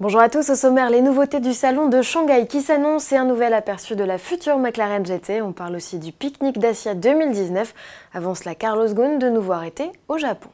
Bonjour à tous, au sommaire, les nouveautés du salon de Shanghai qui s'annoncent et un nouvel aperçu de la future McLaren GT. On parle aussi du pique-nique d'Asia 2019. Avant cela, Carlos Ghosn de nouveau arrêté au Japon.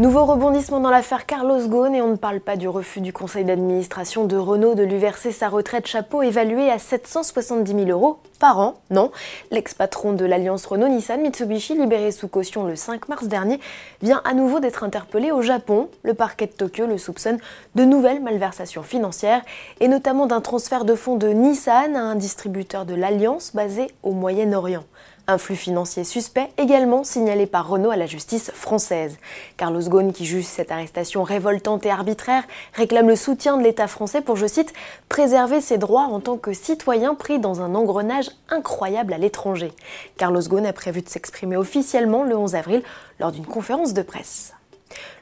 Nouveau rebondissement dans l'affaire Carlos Ghosn et on ne parle pas du refus du conseil d'administration de Renault de lui verser sa retraite chapeau évaluée à 770 000 euros par an. Non, l'ex-patron de l'alliance Renault-Nissan Mitsubishi, libéré sous caution le 5 mars dernier, vient à nouveau d'être interpellé au Japon. Le parquet de Tokyo le soupçonne de nouvelles malversations financières et notamment d'un transfert de fonds de Nissan à un distributeur de l'alliance basé au Moyen-Orient. Un flux financier suspect également signalé par Renault à la justice française. Carlos Ghosn, qui juge cette arrestation révoltante et arbitraire, réclame le soutien de l'État français pour, je cite, préserver ses droits en tant que citoyen pris dans un engrenage incroyable à l'étranger. Carlos Ghosn a prévu de s'exprimer officiellement le 11 avril lors d'une conférence de presse.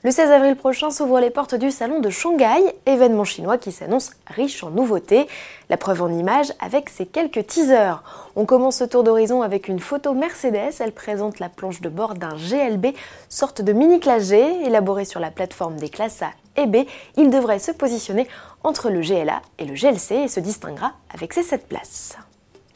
Le 16 avril prochain s'ouvrent les portes du salon de Shanghai, événement chinois qui s'annonce riche en nouveautés. La preuve en images avec ces quelques teasers. On commence ce tour d'horizon avec une photo Mercedes. Elle présente la planche de bord d'un GLB, sorte de mini classe G, élaboré sur la plateforme des classes A et B. Il devrait se positionner entre le GLA et le GLC et se distinguera avec ses 7 places.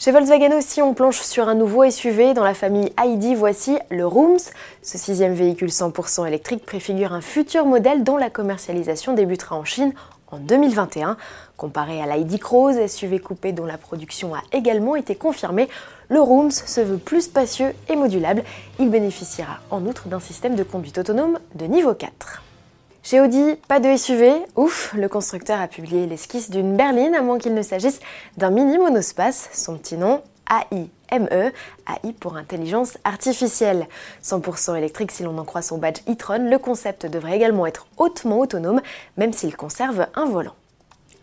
Chez Volkswagen aussi, on planche sur un nouveau SUV. Dans la famille ID, voici le Rooms. Ce sixième véhicule 100% électrique préfigure un futur modèle dont la commercialisation débutera en Chine en 2021. Comparé à l'ID Cross, SUV coupé dont la production a également été confirmée, le Rooms se veut plus spacieux et modulable. Il bénéficiera en outre d'un système de conduite autonome de niveau 4. Chez Audi, pas de SUV. Ouf, le constructeur a publié l'esquisse d'une berline, à moins qu'il ne s'agisse d'un mini monospace. Son petit nom, AIME, AI pour intelligence artificielle. 100% électrique si l'on en croit son badge e-tron, le concept devrait également être hautement autonome, même s'il conserve un volant.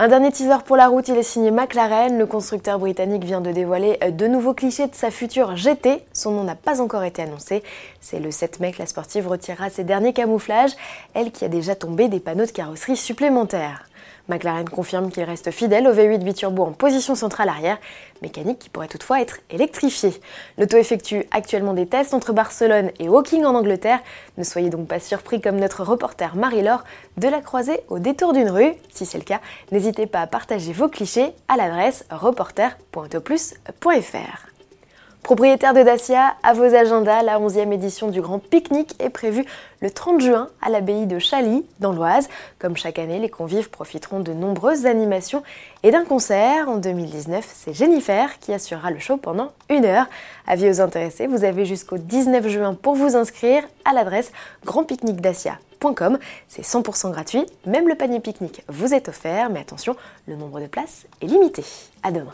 Un dernier teaser pour la route, il est signé McLaren. Le constructeur britannique vient de dévoiler euh, de nouveaux clichés de sa future GT. Son nom n'a pas encore été annoncé. C'est le 7 mai que la sportive retirera ses derniers camouflages, elle qui a déjà tombé des panneaux de carrosserie supplémentaires. McLaren confirme qu'il reste fidèle au V8 biturbo en position centrale arrière, mécanique qui pourrait toutefois être électrifiée. L'auto effectue actuellement des tests entre Barcelone et Woking en Angleterre. Ne soyez donc pas surpris comme notre reporter Marie-Laure de la croiser au détour d'une rue. Si c'est le cas, n'hésitez pas à partager vos clichés à l'adresse reporter.autoplus.fr. Propriétaire de Dacia, à vos agendas, la 11e édition du Grand Pique-Nique est prévue le 30 juin à l'abbaye de Chaly, dans l'Oise. Comme chaque année, les convives profiteront de nombreuses animations et d'un concert. En 2019, c'est Jennifer qui assurera le show pendant une heure. Avis aux intéressés, vous avez jusqu'au 19 juin pour vous inscrire à l'adresse grandpique-nique-dacia.com. C'est 100% gratuit, même le panier pique-nique vous est offert, mais attention, le nombre de places est limité. À demain.